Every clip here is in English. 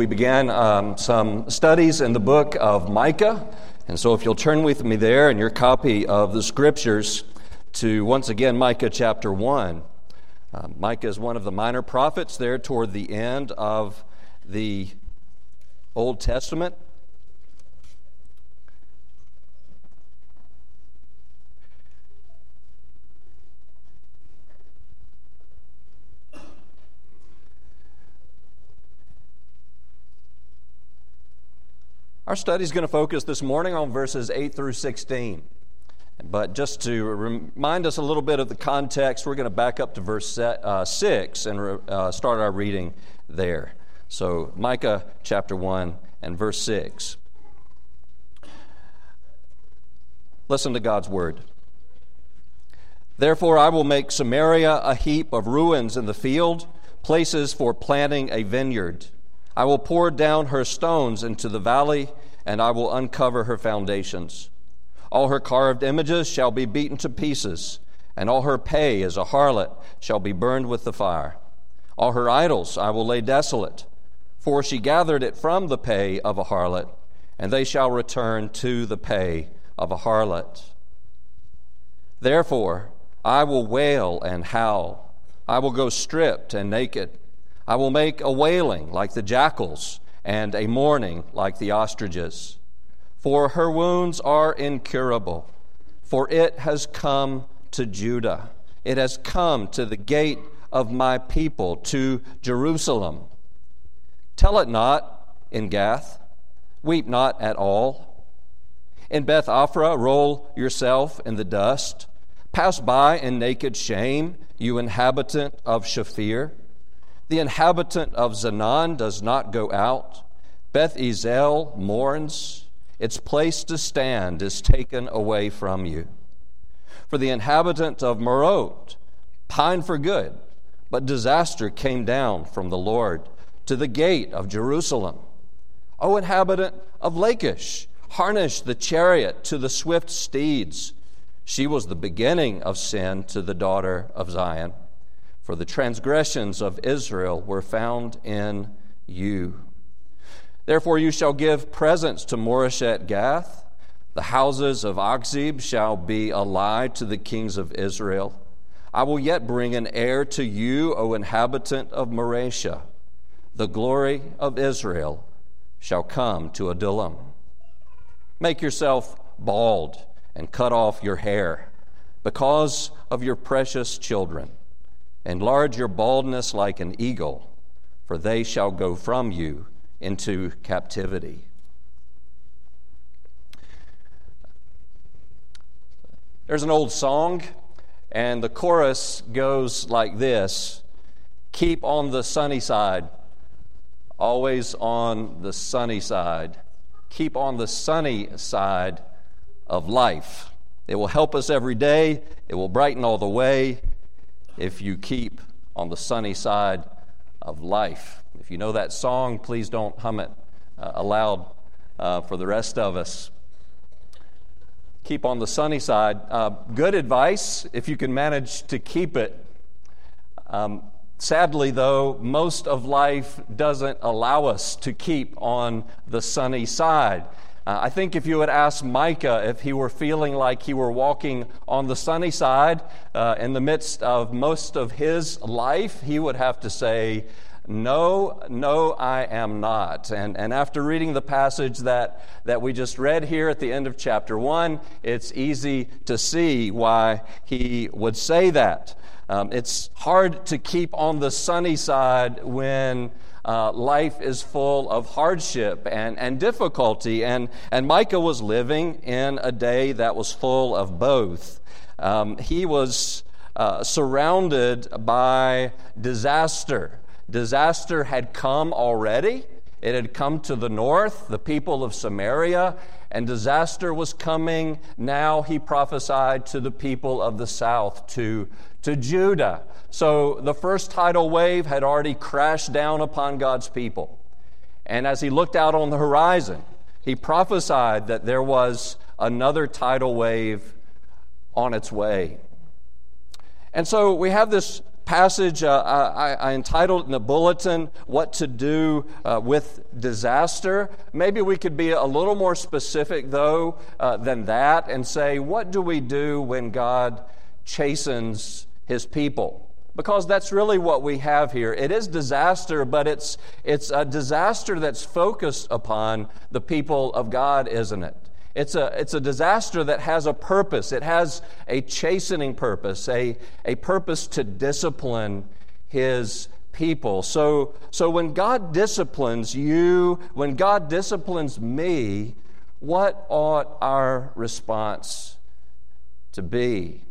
We began um, some studies in the book of Micah. And so, if you'll turn with me there in your copy of the scriptures to once again Micah chapter 1. Uh, Micah is one of the minor prophets there toward the end of the Old Testament. Our study is going to focus this morning on verses 8 through 16. But just to remind us a little bit of the context, we're going to back up to verse uh, 6 and uh, start our reading there. So, Micah chapter 1 and verse 6. Listen to God's word. Therefore, I will make Samaria a heap of ruins in the field, places for planting a vineyard. I will pour down her stones into the valley, and I will uncover her foundations. All her carved images shall be beaten to pieces, and all her pay as a harlot shall be burned with the fire. All her idols I will lay desolate, for she gathered it from the pay of a harlot, and they shall return to the pay of a harlot. Therefore, I will wail and howl. I will go stripped and naked. I will make a wailing like the jackals and a mourning like the ostriches. For her wounds are incurable, for it has come to Judah. It has come to the gate of my people, to Jerusalem. Tell it not in Gath, weep not at all. In Beth roll yourself in the dust. Pass by in naked shame, you inhabitant of Shaphir. The inhabitant of Zaanan does not go out. Beth Ezel mourns. Its place to stand is taken away from you. For the inhabitant of Maroth pine for good, but disaster came down from the Lord to the gate of Jerusalem. O inhabitant of Lachish, harness the chariot to the swift steeds. She was the beginning of sin to the daughter of Zion for the transgressions of Israel were found in you. Therefore, you shall give presents to Moresheth Gath. The houses of Achzib shall be a lie to the kings of Israel. I will yet bring an heir to you, O inhabitant of Mareshah. The glory of Israel shall come to Adullam. Make yourself bald and cut off your hair because of your precious children. Enlarge your baldness like an eagle, for they shall go from you into captivity. There's an old song, and the chorus goes like this Keep on the sunny side, always on the sunny side. Keep on the sunny side of life. It will help us every day, it will brighten all the way if you keep on the sunny side of life. If you know that song, please don't hum it uh, aloud uh, for the rest of us. Keep on the sunny side. Uh, good advice if you can manage to keep it. Um, sadly, though, most of life doesn't allow us to keep on the sunny side. Uh, I think if you would ask Micah if he were feeling like he were walking on the sunny side uh, in the midst of most of his life, he would have to say, no, no, I am not. And, and after reading the passage that, that we just read here at the end of chapter 1, it's easy to see why he would say that. Um, it's hard to keep on the sunny side when uh, life is full of hardship and, and difficulty. And, and Micah was living in a day that was full of both. Um, he was uh, surrounded by disaster. Disaster had come already. It had come to the north, the people of Samaria, and disaster was coming. Now he prophesied to the people of the south, to, to Judah. So the first tidal wave had already crashed down upon God's people. And as he looked out on the horizon, he prophesied that there was another tidal wave on its way. And so we have this passage, uh, I, I, entitled in the bulletin, What to Do uh, with Disaster. Maybe we could be a little more specific, though, uh, than that and say, What do we do when God chastens his people? Because that's really what we have here. It is disaster, but it's, it's a disaster that's focused upon the people of God, isn't it? It's a, it's a disaster that has a purpose. It has a chastening purpose, a, a purpose to discipline his people. So, so when God disciplines you, when God disciplines me, what ought our response to be?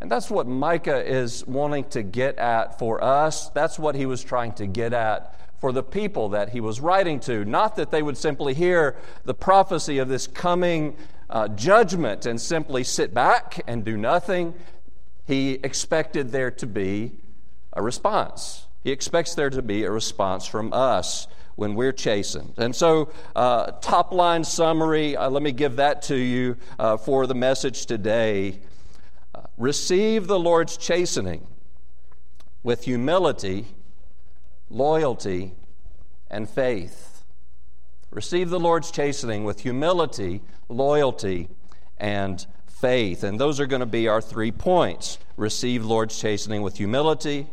And that's what Micah is wanting to get at for us. That's what he was trying to get at for the people that he was writing to. Not that they would simply hear the prophecy of this coming uh, judgment and simply sit back and do nothing. He expected there to be a response. He expects there to be a response from us when we're chastened. And so, uh, top line summary, uh, let me give that to you uh, for the message today. Uh, receive the Lord's chastening with humility loyalty, and faith. Receive the Lord's chastening with humility, loyalty, and faith. And those are going to be our three points. Receive Lord's chastening with humility,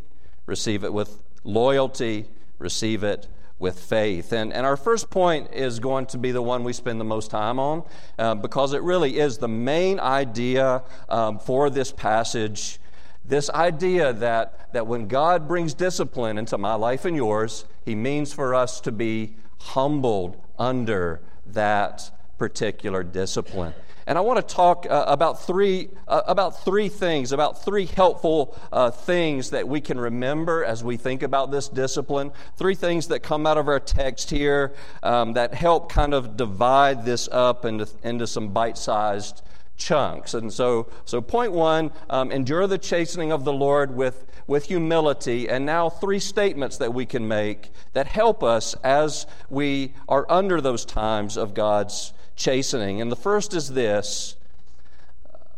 receive it with loyalty, receive it with faith. And, and our first point is going to be the one we spend the most time on uh, because it really is the main idea um, for this passage this idea that, that when God brings discipline into my life and yours, He means for us to be humbled under that particular discipline. And I want to talk uh, about three uh, about three things, about three helpful uh, things that we can remember as we think about this discipline. Three things that come out of our text here um, that help kind of divide this up into, into some bite-sized chunks. And so, so point one, um, endure the chastening of the Lord with, with humility. And now, three statements that we can make that help us as we are under those times of God's chastening. And the first is this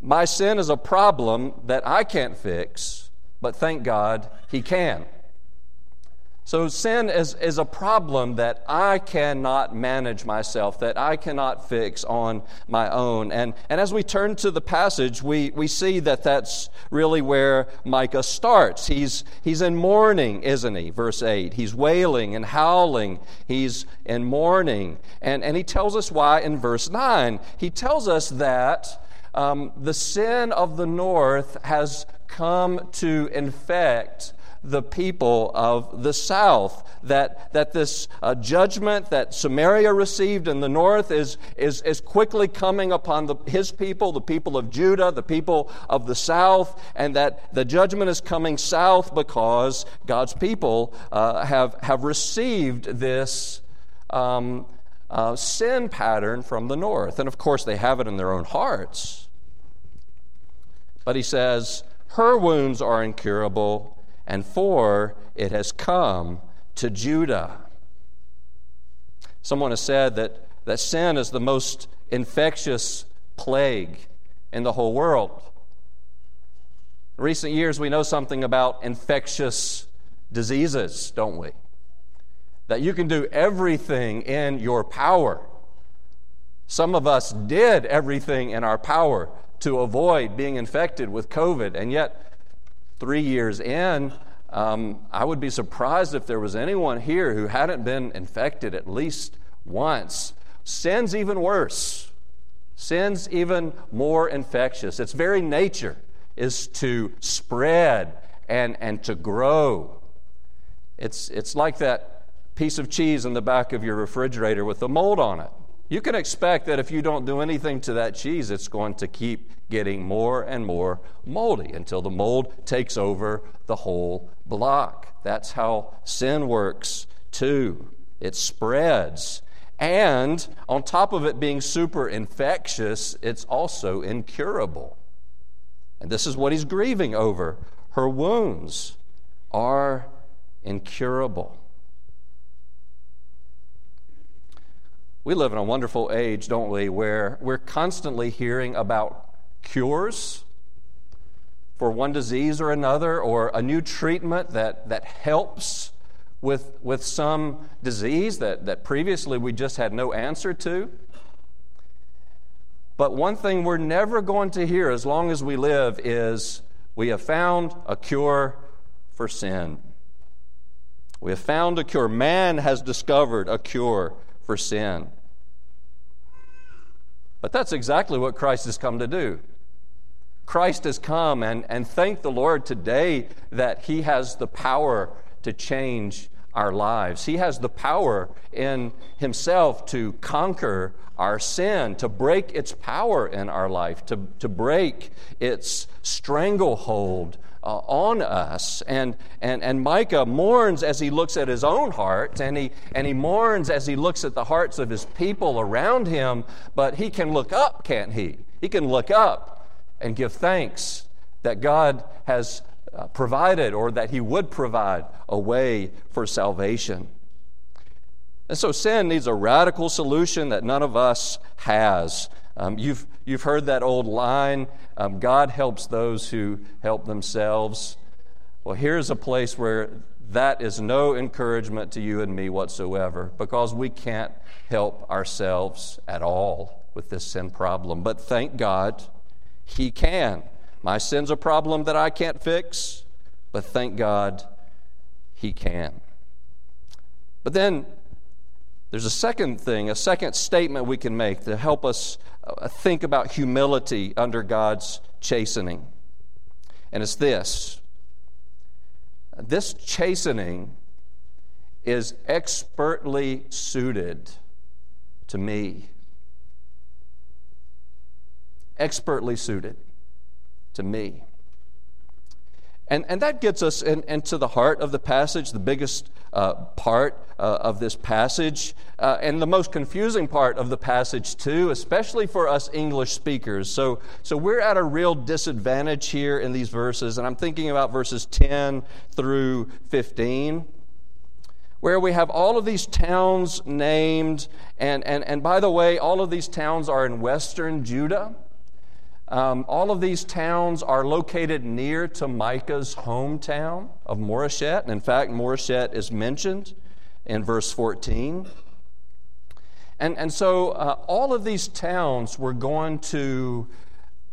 My sin is a problem that I can't fix, but thank God He can. So, sin is, is a problem that I cannot manage myself, that I cannot fix on my own. And, and as we turn to the passage, we, we see that that's really where Micah starts. He's, he's in mourning, isn't he? Verse 8. He's wailing and howling. He's in mourning. And, and he tells us why in verse 9. He tells us that um, the sin of the north has come to infect the people of the south. That, that this uh, judgment that Samaria received in the north is, is, is quickly coming upon the, his people, the people of Judah, the people of the south, and that the judgment is coming south because God's people uh, have, have received this. Um, uh, sin pattern from the north. And of course, they have it in their own hearts. But he says, Her wounds are incurable, and for it has come to Judah. Someone has said that, that sin is the most infectious plague in the whole world. In recent years, we know something about infectious diseases, don't we? That you can do everything in your power. Some of us did everything in our power to avoid being infected with COVID, and yet three years in, um, I would be surprised if there was anyone here who hadn't been infected at least once. Sin's even worse. Sin's even more infectious. Its very nature is to spread and, and to grow. It's, it's like that piece of cheese in the back of your refrigerator with the mold on it. You can expect that if you don't do anything to that cheese, it's going to keep getting more and more moldy until the mold takes over the whole block. That's how sin works, too. It spreads. And on top of it being super infectious, it's also incurable. And this is what he's grieving over. Her wounds are incurable. We live in a wonderful age, don't we, where we're constantly hearing about cures. for one disease or another, or a new treatment that, that helps with, with some disease that, that previously we just had no answer to. But one thing we're never going to hear as long as we live is we have found a cure for sin. We have found a cure. Man has discovered a cure for sin. But that's exactly what Christ has come to do. Christ has come, and, and thank the Lord today that He has the power to change our lives. He has the power in Himself to conquer our sin, to break its power in our life, to, to break its stranglehold uh, on us. And, and, and Micah mourns as he looks at his own heart, and he, and he mourns as he looks at the hearts of his people around him, but he can look up, can't he? He can look up and give thanks that God has uh, provided or that he would provide a way for salvation. And so sin needs a radical solution that none of us has. Um, you've, you've heard that old line um, God helps those who help themselves. Well, here's a place where that is no encouragement to you and me whatsoever because we can't help ourselves at all with this sin problem. But thank God, He can. My sin's a problem that I can't fix, but thank God, He can. But then there's a second thing, a second statement we can make to help us Uh, think about humility under God's chastening. And it's this this chastening is expertly suited to me. Expertly suited to me. And, and that gets us in, into the heart of the passage, the biggest uh, part uh, of this passage, uh, and the most confusing part of the passage, too, especially for us English speakers. So, so we're at a real disadvantage here in these verses, and I'm thinking about verses 10 through 15 where we have all of these towns named. And, and, and by the way, all of these towns are in western Judah. Um, all of these towns are located near to Micah's hometown of Moresheth. And in fact, Moresheth is mentioned in verse 14. And, and so uh, all of these towns were going to,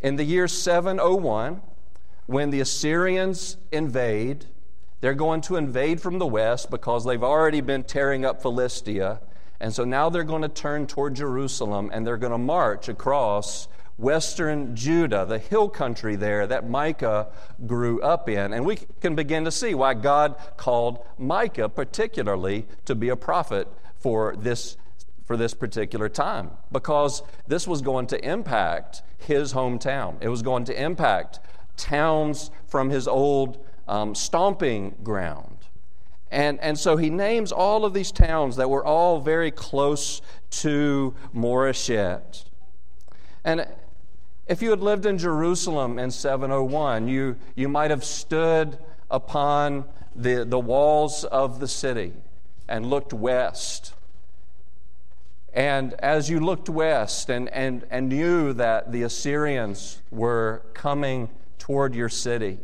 in the year 701, when the Assyrians invade, they're going to invade from the west because they've already been tearing up Philistia. And so now they're going to turn toward Jerusalem and they're going to march across western Judah, the hill country there that Micah grew up in. And we can begin to see why God called Micah particularly to be a prophet for this, for this particular time, because this was going to impact his hometown. It was going to impact towns from his old um, stomping ground. And, and so he names all of these towns that were all very close to Moresheth. And if you had lived in Jerusalem in 701, you, you might have stood upon the, the walls of the city and looked west. And as you looked west and, and, and knew that the Assyrians were coming toward your city,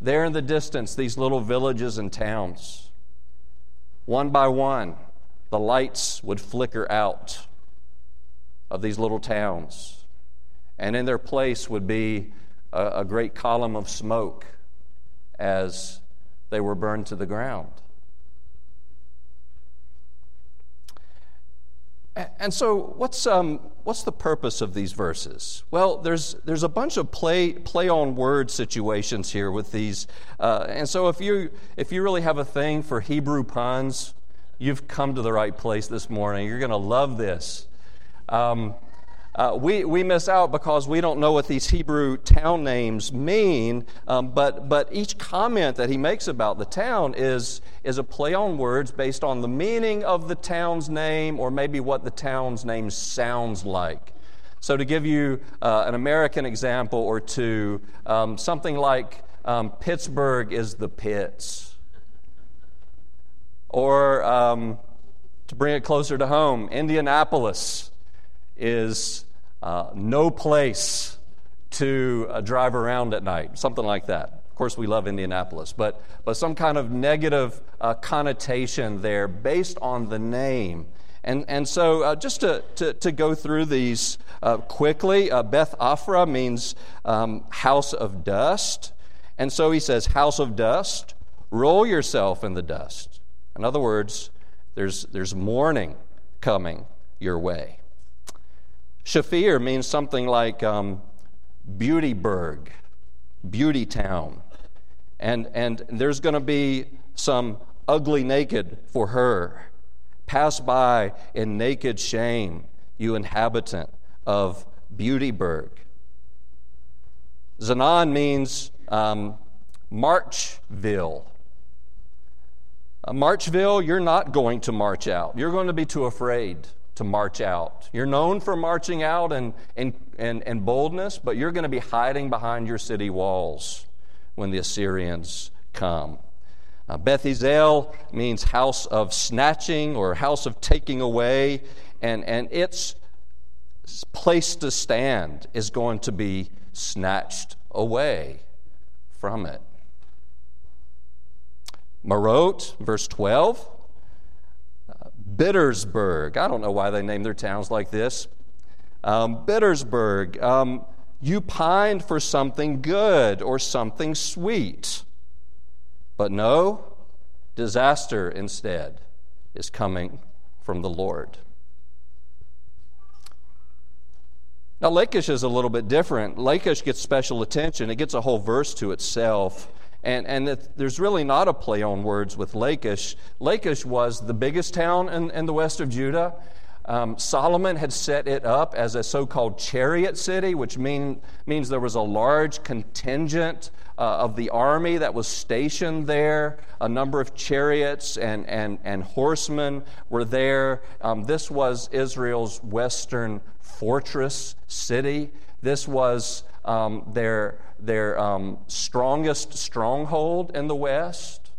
there in the distance, these little villages and towns, one by one, the lights would flicker out of these little towns and in their place would be a, a great column of smoke as they were burned to the ground. And so, what's, um, what's the purpose of these verses? Well, there's, there's a bunch of play, play on word situations here with these. Uh, and so, if you, if you really have a thing for Hebrew puns, you've come to the right place this morning. You're going to love this. Um, uh, we, we miss out because we don't know what these Hebrew town names mean, um, but, but each comment that he makes about the town is, is a play on words based on the meaning of the town's name or maybe what the town's name sounds like. So, to give you uh, an American example or two, um, something like um, Pittsburgh is the pits. Or um, to bring it closer to home, Indianapolis is uh, no place to uh, drive around at night, something like that. Of course, we love Indianapolis, but, but some kind of negative uh, connotation there based on the name. And, and so, uh, just to, to, to, go through these uh, quickly, uh, Beth Aphrah means um, house of dust. And so he says, House of dust, roll yourself in the dust. In other words, there's, there's mourning coming your way. Shaphir means something like um, Beautyburg, beauty town. And, and there's going to be some ugly naked for her. Pass by in naked shame, you inhabitant of Beautyburg. Zaanan means um, Marchville. Uh, Marchville, you're not going to march out. You're going to be too afraid to march out. You're known for marching out and, and, and, and boldness, but you're going to be hiding behind your city walls when the Assyrians come. Uh, Beth Ezel means house of snatching or house of taking away, and, and its place to stand is going to be snatched away from it. Maroth, verse 12. Bittersburg. I don't know why they name their towns like this. Um, Bittersburg. Um, you pined for something good or something sweet. But no, disaster instead is coming from the Lord. Now, Lachish is a little bit different. Lachish gets special attention, it gets a whole verse to itself. And, and there's really not a play on words with Lachish. Lachish was the biggest town in, in the west of Judah. Um, Solomon had set it up as a so called chariot city, which mean, means there was a large contingent uh, of the army that was stationed there. A number of chariots and, and, and horsemen were there. Um, this was Israel's western fortress city. This was um, their, their um, strongest stronghold in the West.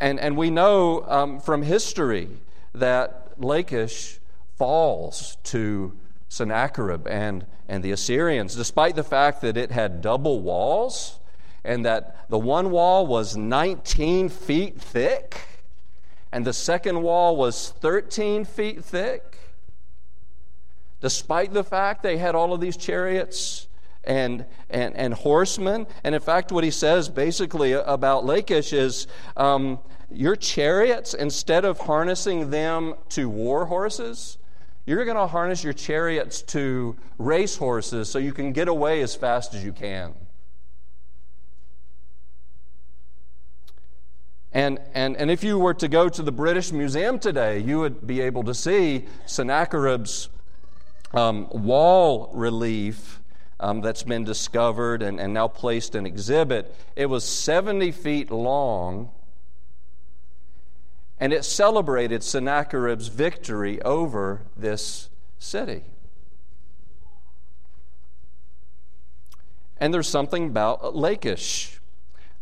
And, and we know um, from history that Lachish falls to Sennacherib and, and the Assyrians, despite the fact that it had double walls and that the one wall was 19 feet thick and the second wall was 13 feet thick despite the fact they had all of these chariots and, and, and horsemen. And in fact, what he says basically about Lachish is um, your chariots, instead of harnessing them to war horses, you're going to harness your chariots to race horses so you can get away as fast as you can. And, and, and if you were to go to the British Museum today, you would be able to see Sennacherib's um, wall relief um, that's been discovered and, and now placed in exhibit. It was 70 feet long, and it celebrated Sennacherib's victory over this city. And there's something about Lachish.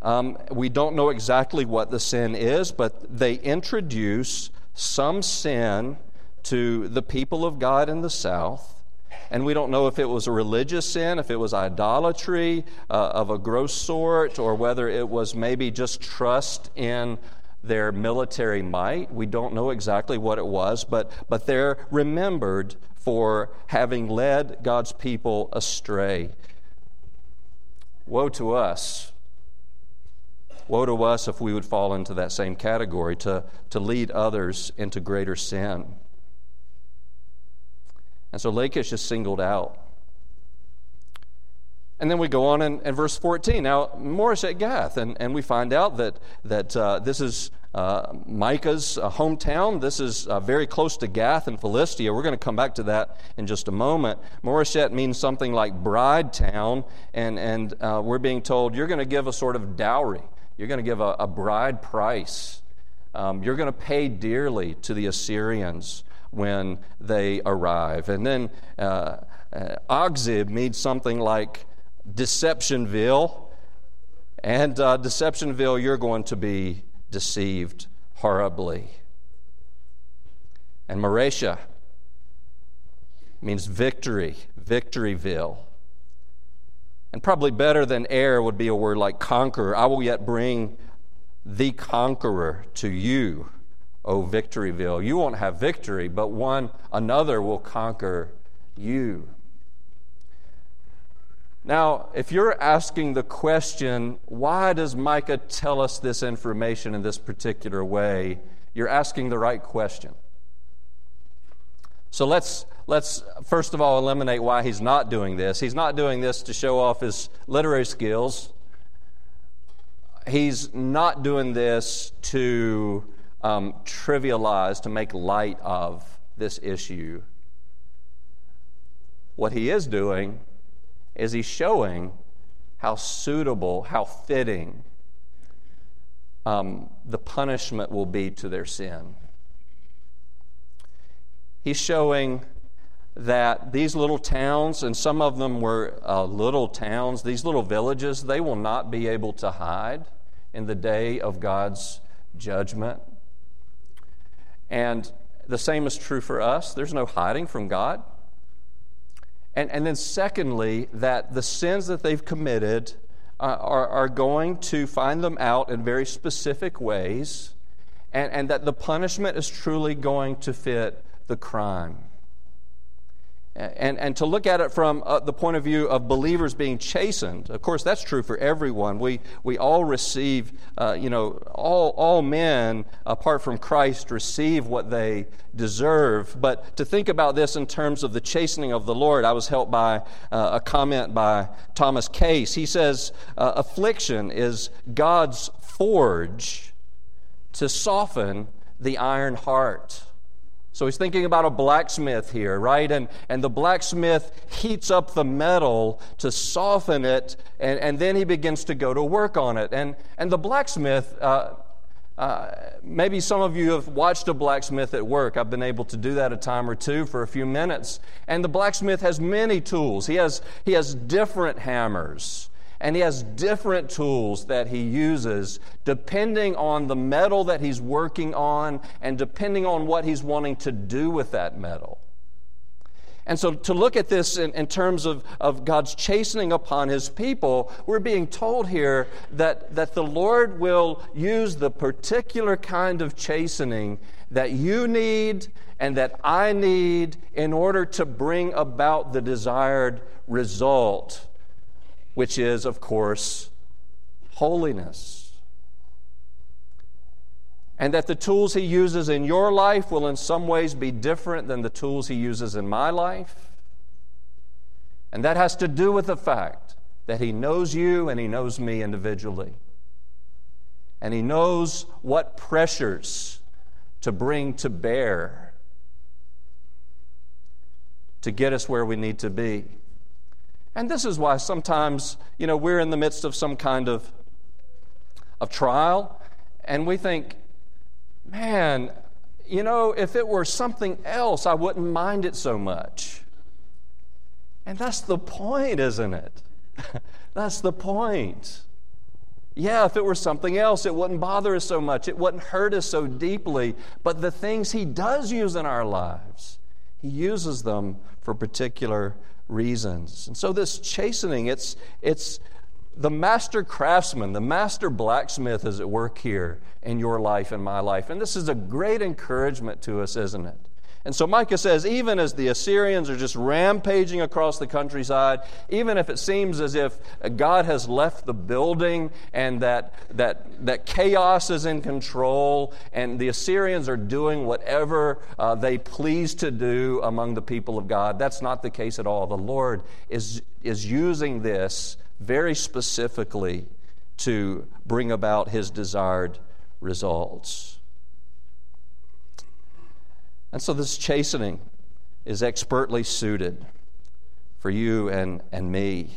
Um, we don't know exactly what the sin is, but they introduce some sin to the people of God in the South. And we don't know if it was a religious sin, if it was idolatry uh, of a gross sort, or whether it was maybe just trust in their military might. We don't know exactly what it was, but, but they're remembered for having led God's people astray. Woe to us. Woe to us if we would fall into that same category to, to lead others into greater sin. And so Lachish is singled out. And then we go on in, in verse 14. Now, Moresheth Gath, and, and we find out that, that uh, this is uh, Micah's uh, hometown. This is uh, very close to Gath and Philistia. We're going to come back to that in just a moment. Moresheth means something like bride town, and, and uh, we're being told you're going to give a sort of dowry. You're going to give a, a bride price. Um, you're going to pay dearly to the Assyrians when they arrive. And then uh, uh, Achzib means something like Deceptionville. And uh, Deceptionville, you're going to be deceived horribly. And Mareshah means victory, Victoryville. And probably better than heir would be a word like conqueror. I will yet bring the conqueror to you, O Victoryville. You won't have victory, but one another will conquer you. Now, if you're asking the question, why does Micah tell us this information in this particular way? You're asking the right question. So let's, let's first of all eliminate why he's not doing this. He's not doing this to show off his literary skills. He's not doing this to um, trivialize, to make light of this issue. What he is doing is he's showing how suitable, how fitting um, the punishment will be to their sin. He's showing that these little towns, and some of them were uh, little towns, these little villages, they will not be able to hide in the day of God's judgment. And the same is true for us. There's no hiding from God. And, and then, secondly, that the sins that they've committed uh, are, are going to find them out in very specific ways, and, and that the punishment is truly going to fit the crime. And, and to look at it from uh, the point of view of believers being chastened, of course, that's true for everyone. We, we all receive, uh, you know, all, all men, apart from Christ, receive what they deserve. But to think about this in terms of the chastening of the Lord, I was helped by uh, a comment by Thomas Case. He says, uh, Affliction is God's forge to soften the iron heart. So he's thinking about a blacksmith here, right? And, and the blacksmith heats up the metal to soften it, and, and then he begins to go to work on it. And, and the blacksmith, uh, uh, maybe some of you have watched a blacksmith at work. I've been able to do that a time or two for a few minutes. And the blacksmith has many tools, he has, he has different hammers and he has different tools that he uses depending on the metal that he's working on and depending on what he's wanting to do with that metal. And so, to look at this in, in, terms of, of God's chastening upon his people, we're being told here that, that the Lord will use the particular kind of chastening that you need and that I need in order to bring about the desired result which is, of course, holiness. And that the tools he uses in your life will, in some ways, be different than the tools he uses in my life. And that has to do with the fact that he knows you and he knows me individually. And he knows what pressures to bring to bear to get us where we need to be. And this is why sometimes, you know, we're in the midst of some kind of, of trial, and we think, man, you know, if it were something else, I wouldn't mind it so much. And that's the point, isn't it? that's the point. Yeah, if it were something else, it wouldn't bother us so much. It wouldn't hurt us so deeply. But the things He does use in our lives, He uses them for particular reasons. And so this chastening, it's, it's the master craftsman, the master blacksmith is at work here in your life and my life. And this is a great encouragement to us, isn't it? And so Micah says, even as the Assyrians are just rampaging across the countryside, even if it seems as if God has left the building and that, that, that chaos is in control and the Assyrians are doing whatever uh, they please to do among the people of God, that's not the case at all. The Lord is, is using this very specifically to bring about his desired results. And so this chastening is expertly suited for you and, and me.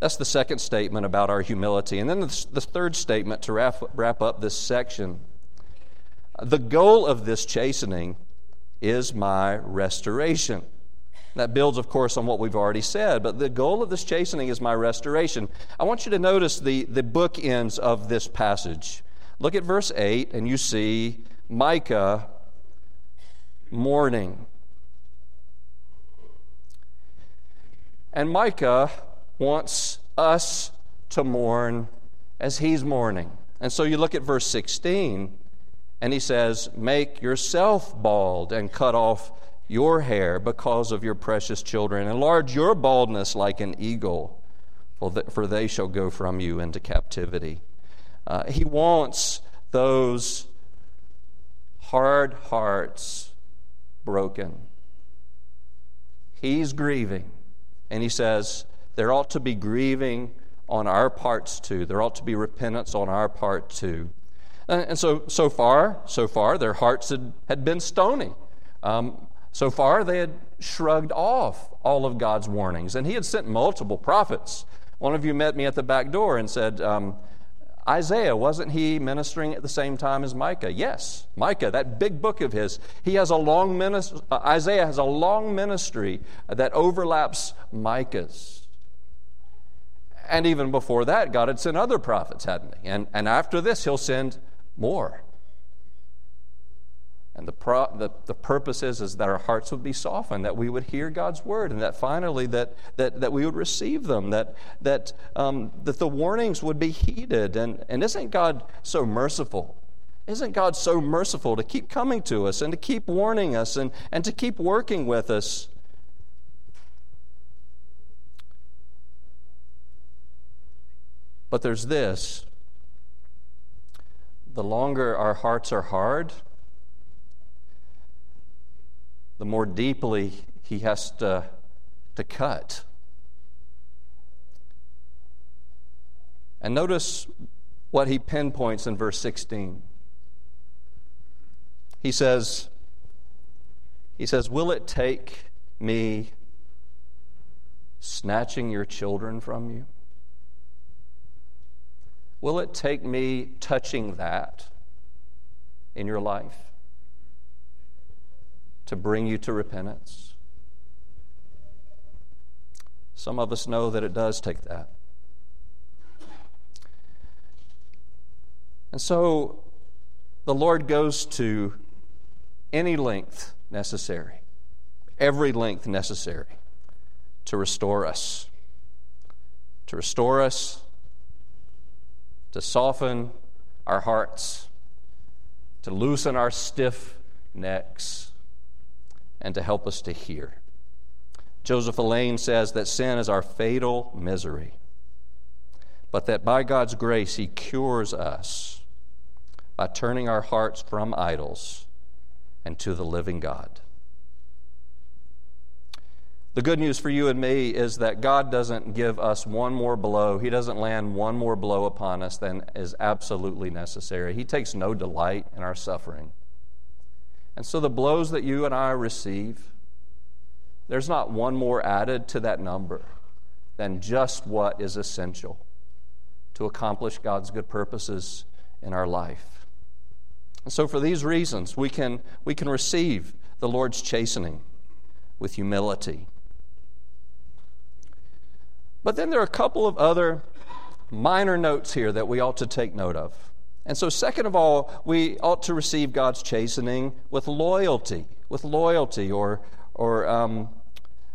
That's the second statement about our humility. And then the, the third statement to wrap, wrap up this section. The goal of this chastening is my restoration. That builds, of course, on what we've already said, but the goal of this chastening is my restoration. I want you to notice the, the bookends of this passage. Look at verse 8, and you see Micah mourning. And Micah wants us to mourn as he's mourning. And so you look at verse 16, and he says, Make yourself bald and cut off your hair because of your precious children. Enlarge your baldness like an eagle, for they shall go from you into captivity. Uh, he wants those hard hearts broken. He's grieving. And he says, there ought to be grieving on our parts too. There ought to be repentance on our part too. And, so, so far, so far, their hearts had, had been stony. Um, so far, they had shrugged off all of God's warnings. And he had sent multiple prophets. One of you met me at the back door and said, um, Isaiah, wasn't he ministering at the same time as Micah? Yes, Micah, that big book of his. He has a long ministry, uh, Isaiah has a long ministry that overlaps Micah's. And even before that, God had sent other prophets, hadn't he? And, and after this, he'll send more. And the, pro, the, the purpose is, is that our hearts would be softened, that we would hear God's word, and that finally that, that, that we would receive them, that, that, um, that the warnings would be heeded. And, and isn't God so merciful? Isn't God so merciful to keep coming to us and to keep warning us and, and to keep working with us? But there's this the longer our hearts are hard, the more deeply he has to, to cut. And notice what he pinpoints in verse 16. He says, he says, Will it take me snatching your children from you? Will it take me touching that in your life? To bring you to repentance. Some of us know that it does take that. And so the Lord goes to any length necessary, every length necessary to restore us, to restore us, to soften our hearts, to loosen our stiff necks and to help us to hear. Joseph Alleine says that sin is our fatal misery, but that by God's grace, He cures us by turning our hearts from idols and to the living God. The good news for you and me is that God doesn't give us one more blow. He doesn't land one more blow upon us than is absolutely necessary. He takes no delight in our suffering. And so the blows that you and I receive, there's not one more added to that number than just what is essential to accomplish God's good purposes in our life. And so for these reasons, we can, we can receive the Lord's chastening with humility. But then there are a couple of other minor notes here that we ought to take note of. And so, second of all, we ought to receive God's chastening with loyalty, with loyalty or, or um,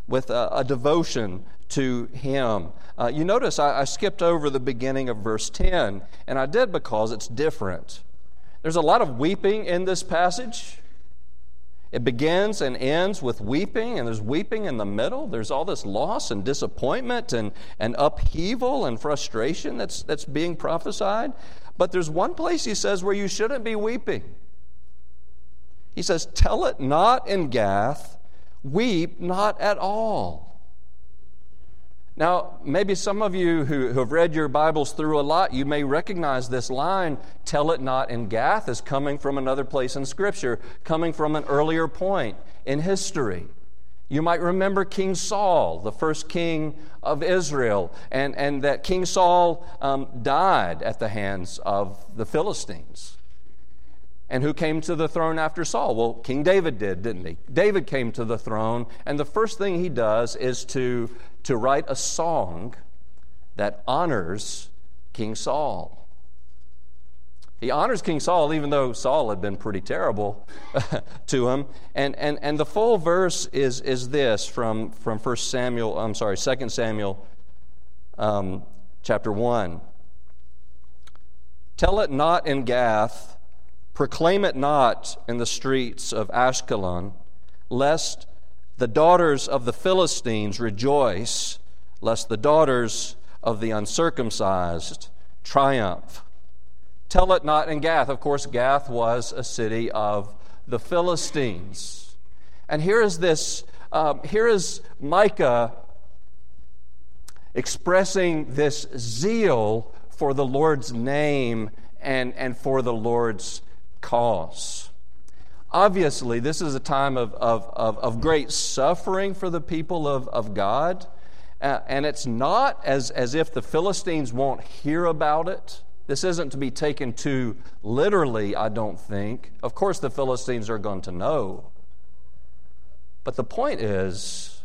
with a, a, devotion to Him. Uh, you notice I, I skipped over the beginning of verse 10, and I did because it's different. There's a lot of weeping in this passage. It begins and ends with weeping, and there's weeping in the middle. There's all this loss and disappointment and, and upheaval and frustration that's, that's being prophesied. But there's one place he says where you shouldn't be weeping. He says, Tell it not in Gath, weep not at all. Now, maybe some of you who, who have read your Bibles through a lot, you may recognize this line, tell it not in Gath, as coming from another place in Scripture, coming from an earlier point in history. You might remember King Saul, the first king of Israel, and, and that King Saul um, died at the hands of the Philistines. And who came to the throne after Saul? Well, King David did, didn't he? David came to the throne, and the first thing he does is to, to write a song that honors King Saul. He honors King Saul, even though Saul had been pretty terrible to him. And, and, and the full verse is, is this from, from 1 Samuel, I'm sorry, 2 Samuel um, chapter 1. Tell it not in Gath, proclaim it not in the streets of Ashkelon, lest the daughters of the Philistines rejoice, lest the daughters of the uncircumcised triumph. Tell it not in Gath. Of course, Gath was a city of the Philistines. And here is this, um, here is Micah expressing this zeal for the Lord's name and, and for the Lord's cause. Obviously, this is a time of, of, of, of great suffering for the people of, of God. Uh, and it's not as, as if the Philistines won't hear about it. This isn't to be taken too literally, I don't think. Of course, the Philistines are going to know. But the point is,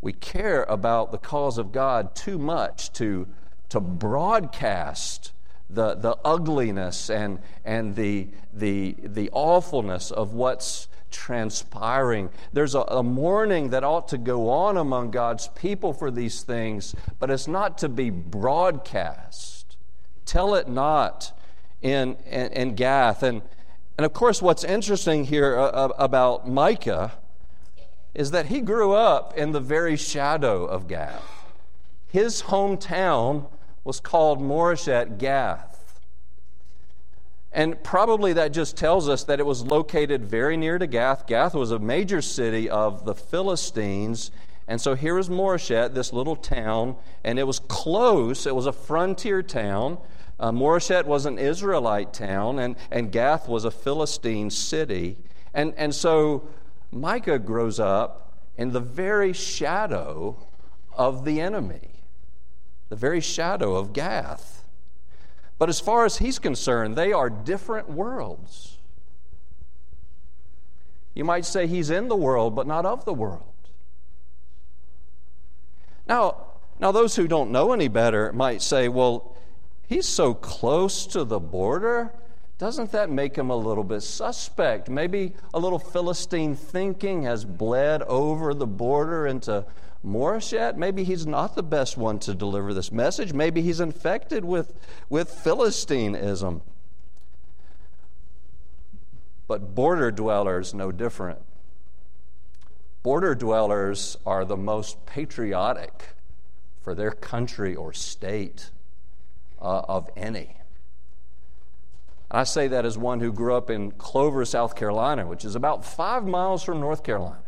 we care about the cause of God too much to to broadcast the, the ugliness and, and the, the, the awfulness of what's transpiring. There's a, a, mourning that ought to go on among God's people for these things, but it's not to be broadcast. Tell it not in, in, in Gath. And, and of course, what's interesting here uh, uh about Micah is that he grew up in the very shadow of Gath. His hometown was called Moreshet Gath. And probably that just tells us that it was located very near to Gath. Gath was a major city of the Philistines. And so here is Moreshet, this little town, and it was close. It was a frontier town. Uh, was an Israelite town, and, and Gath was a Philistine city. And, and so Micah grows up in the very shadow of the enemy the very shadow of Gath. But as far as he's concerned, they are different worlds. You might say he's in the world, but not of the world. Now, now those who don't know any better might say, well, he's so close to the border. Doesn't that make him a little bit suspect? Maybe a little Philistine thinking has bled over the border into Moreshet, maybe he's not the best one to deliver this message. Maybe he's infected with, with Philistinism. But border dwellers, no different. Border dwellers are the most patriotic for their country or state uh, of any. I say that as one who grew up in Clover, South Carolina, which is about five miles from North Carolina.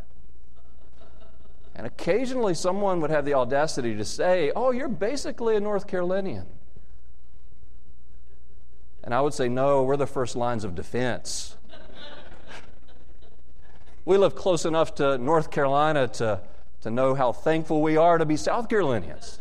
And occasionally someone would have the audacity to say, Oh, you're basically a North Carolinian. And I would say, No, we're the first lines of defense. we live close enough to North Carolina to, to know how thankful we are to be South Carolinians.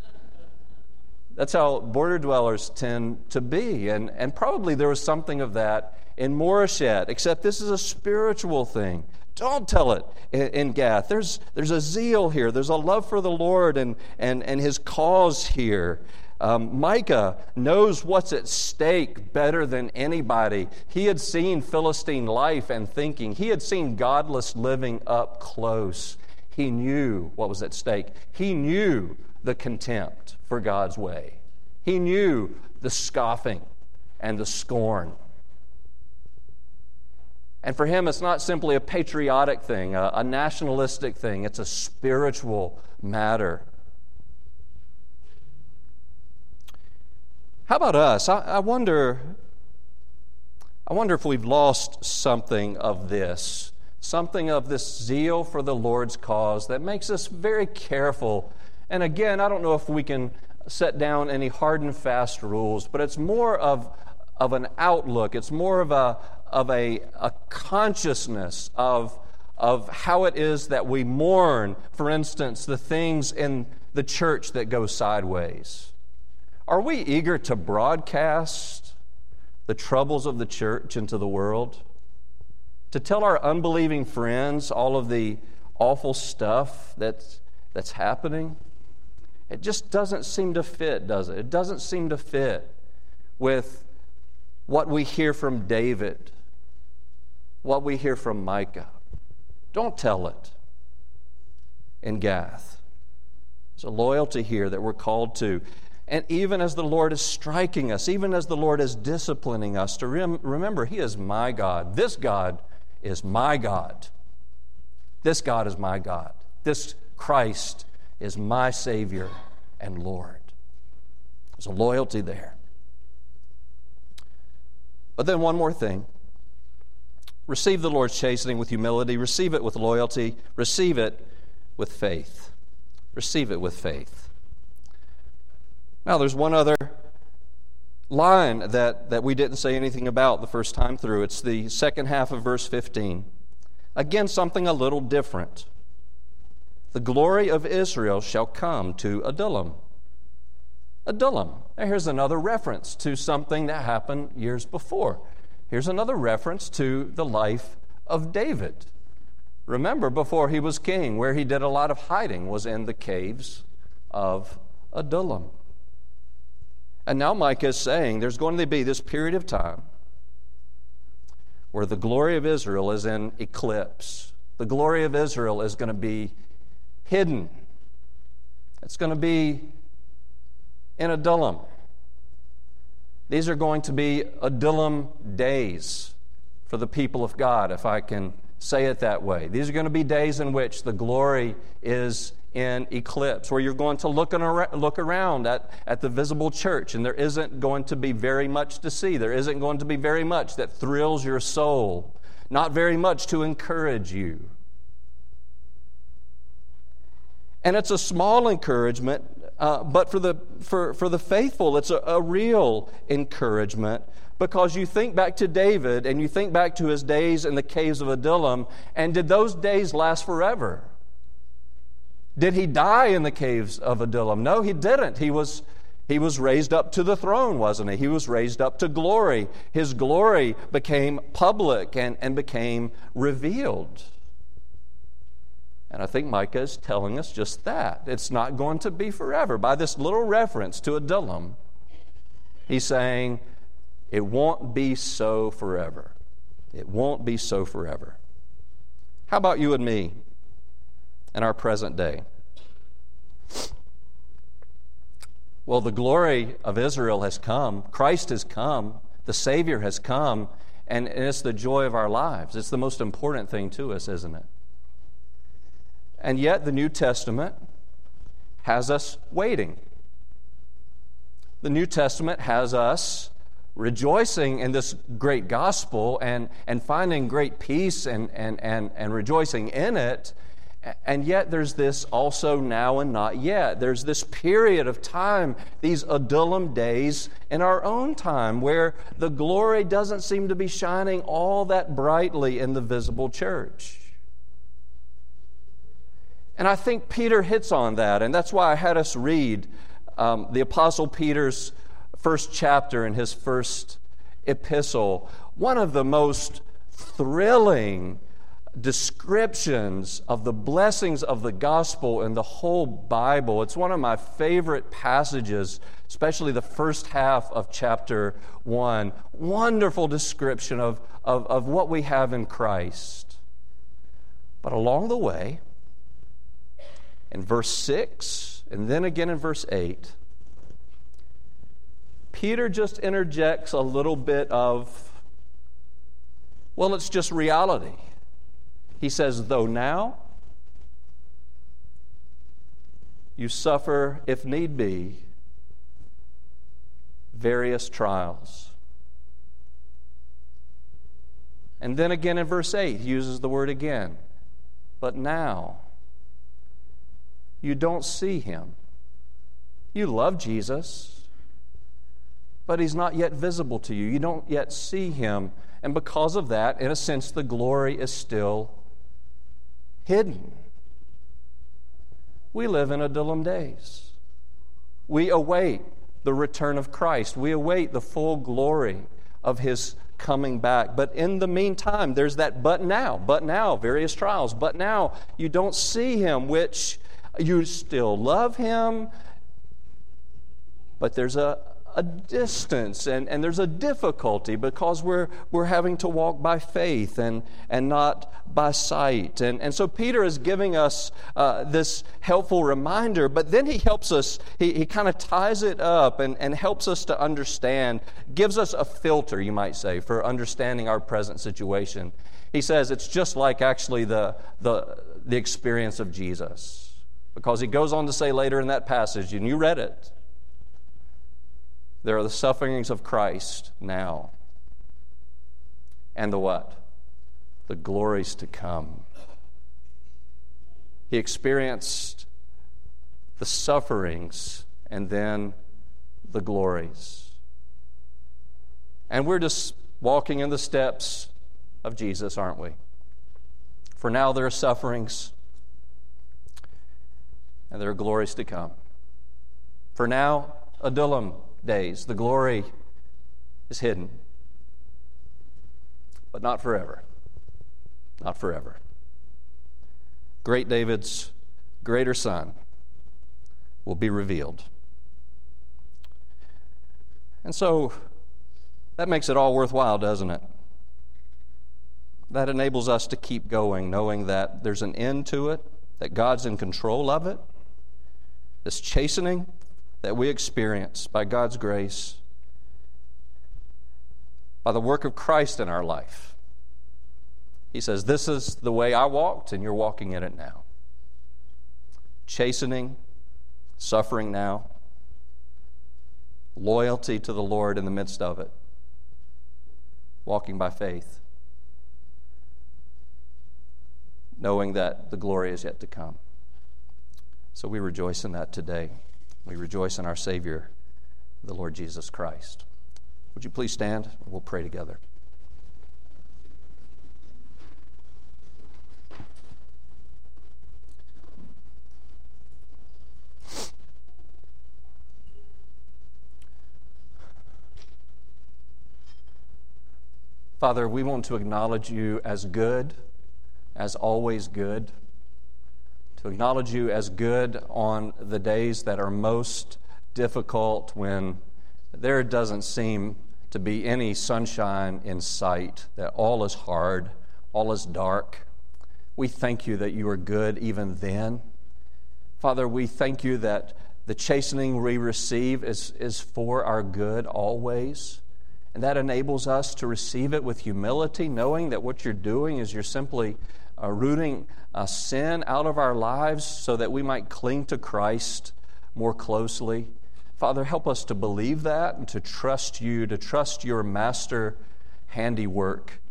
That's how border dwellers tend to be. And, and probably there was something of that in Moreshet, except this is a spiritual thing. Don't tell it in, in, Gath. There's, there's a zeal here, there's a love for the Lord and, and, and his cause here. Um, Micah knows what's at stake better than anybody. He had seen Philistine life and thinking, he had seen godless living up close. He knew what was at stake. He knew the contempt for God's way, he knew the scoffing and the scorn. And for him, it's not simply a patriotic thing, a, a nationalistic thing, it's a spiritual matter. How about us? I, I, wonder. I wonder if we've lost something of this, something of this zeal for the Lord's cause that makes us very careful. And again, I don't know if we can set down any hard and fast rules, but it's more of, of an outlook. It's more of a, of a, a consciousness of, of how it is that we mourn, for instance, the things in the church that go sideways? Are we eager to broadcast the troubles of the church into the world? To tell our unbelieving friends all of the awful stuff that's, that's happening? It just doesn't seem to fit, does it? It doesn't seem to fit with what we hear from David what we hear from Micah. Don't tell it in Gath. There's a loyalty here that we're called to. And even as the Lord is striking us, even as the Lord is disciplining us, to rem- remember, He is my God. This God is my God. This God is my God. This Christ is my Savior and Lord. There's a loyalty there. But then, one more thing receive the Lord's chastening with humility, receive it with loyalty, receive it with faith. Receive it with faith. Now, there's one other line that, that we didn't say anything about the first time through. It's the second half of verse 15. Again, something a little different. The glory of Israel shall come to Adullam. Adullam. Now, here's another reference to something that happened years before. Here's another reference to the life of David. Remember, before he was king, where he did a lot of hiding was in the caves of Adullam. And now Micah is saying there's going to be this period of time where the glory of Israel is in eclipse. The glory of Israel is going to be hidden. It's going to be in Adullam. These are going to be Adullam days for the people of God, if I can say it that way. These are going to be days in which the glory is in eclipse, where you're going to look, around, look around at, at the visible church, and there isn't going to be very much to see. There isn't going to be very much that thrills your soul, not very much to encourage you. And it's a small encouragement, uh, but for the, for, for the faithful, it's a, a real encouragement because you think back to David and you think back to his days in the caves of Adullam, and did those days last forever? Did he die in the caves of Adullam? No, he didn't. He was, he was raised up to the throne, wasn't he? He was raised up to glory. His glory became public and, and became revealed. And I think Micah is telling us just that. It's not going to be forever. By this little reference to Adullam, he's saying it won't be so forever. It won't be so forever. How about you and me in our present day? Well, the glory of Israel has come, Christ has come, the Savior has come, and it's the joy of our lives. It's the most important thing to us, isn't it? And yet, the New Testament has us waiting. The New Testament has us rejoicing in this great gospel and, and finding great peace and, and, and, and rejoicing in it. And yet, there's this also now and not yet. There's this period of time, these Adullam days in our own time, where the glory doesn't seem to be shining all that brightly in the visible church. And I think Peter hits on that, and that's why I had us read um, the Apostle Peter's first chapter in his first epistle. One of the most thrilling descriptions of the blessings of the gospel in the whole Bible. It's one of my favorite passages, especially the first half of chapter 1. Wonderful description of, of, of what we have in Christ. But along the way, in verse 6 and then again in verse 8, Peter just interjects a little bit of, well, it's just reality. He says, though now you suffer, if need be, various trials. And then again in verse 8, he uses the word again. But now, you don't see him. You love Jesus, but he's not yet visible to you. You don't yet see him. And because of that, in a sense, the glory is still hidden. We live in Adullam days. We await the return of Christ. We await the full glory of his coming back. But in the meantime, there's that but now, but now, various trials, but now you don't see him, which you still love him, but there's a, a distance and, and there's a difficulty because we're, we're having to walk by faith and, and not by sight. And, and so Peter is giving us uh, this helpful reminder, but then he helps us, he, he kind of ties it up and, and helps us to understand, gives us a filter, you might say, for understanding our present situation. He says it's just like actually the, the, the experience of Jesus. Because he goes on to say later in that passage, and you read it, there are the sufferings of Christ now. And the what? The glories to come. He experienced the sufferings and then the glories. And we're just walking in the steps of Jesus, aren't we? For now, there are sufferings and there are glories to come. For now, Adullam days, the glory is hidden, but not forever. Not forever. Great David's greater son will be revealed. And so that makes it all worthwhile, doesn't it? That enables us to keep going, knowing that there's an end to it, that God's in control of it, this chastening that we experience by God's grace, by the work of Christ in our life. He says, This is the way I walked, and you're walking in it now. Chastening, suffering now, loyalty to the Lord in the midst of it, walking by faith, knowing that the glory is yet to come. So we rejoice in that today. We rejoice in our Savior, the Lord Jesus Christ. Would you please stand? We'll pray together. Father, we want to acknowledge you as good, as always good to acknowledge you as good on the days that are most difficult when there doesn't seem to be any sunshine in sight, that all is hard, all is dark. We thank you that you are good even then. Father, we thank you that the chastening we receive is, is for our good always. And that enables us to receive it with humility, knowing that what you're doing is you're simply uh, rooting uh, sin out of our lives so that we might cling to Christ more closely. Father, help us to believe that and to trust you, to trust your master handiwork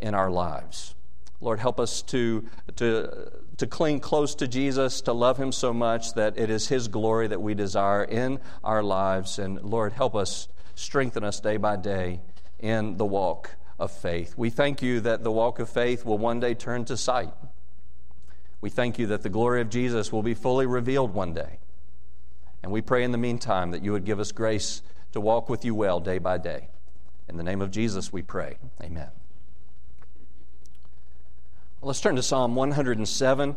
in our lives. Lord, help us to, to, to cling close to Jesus, to love him so much that it is his glory that we desire in our lives. And Lord, help us, strengthen us day by day in the walk of faith. We thank you that the walk of faith will one day turn to sight. We thank you that the glory of Jesus will be fully revealed one day. And we pray in the meantime that you would give us grace to walk with you well day by day. In the name of Jesus, we pray. Amen. Well, let's turn to Psalm 107.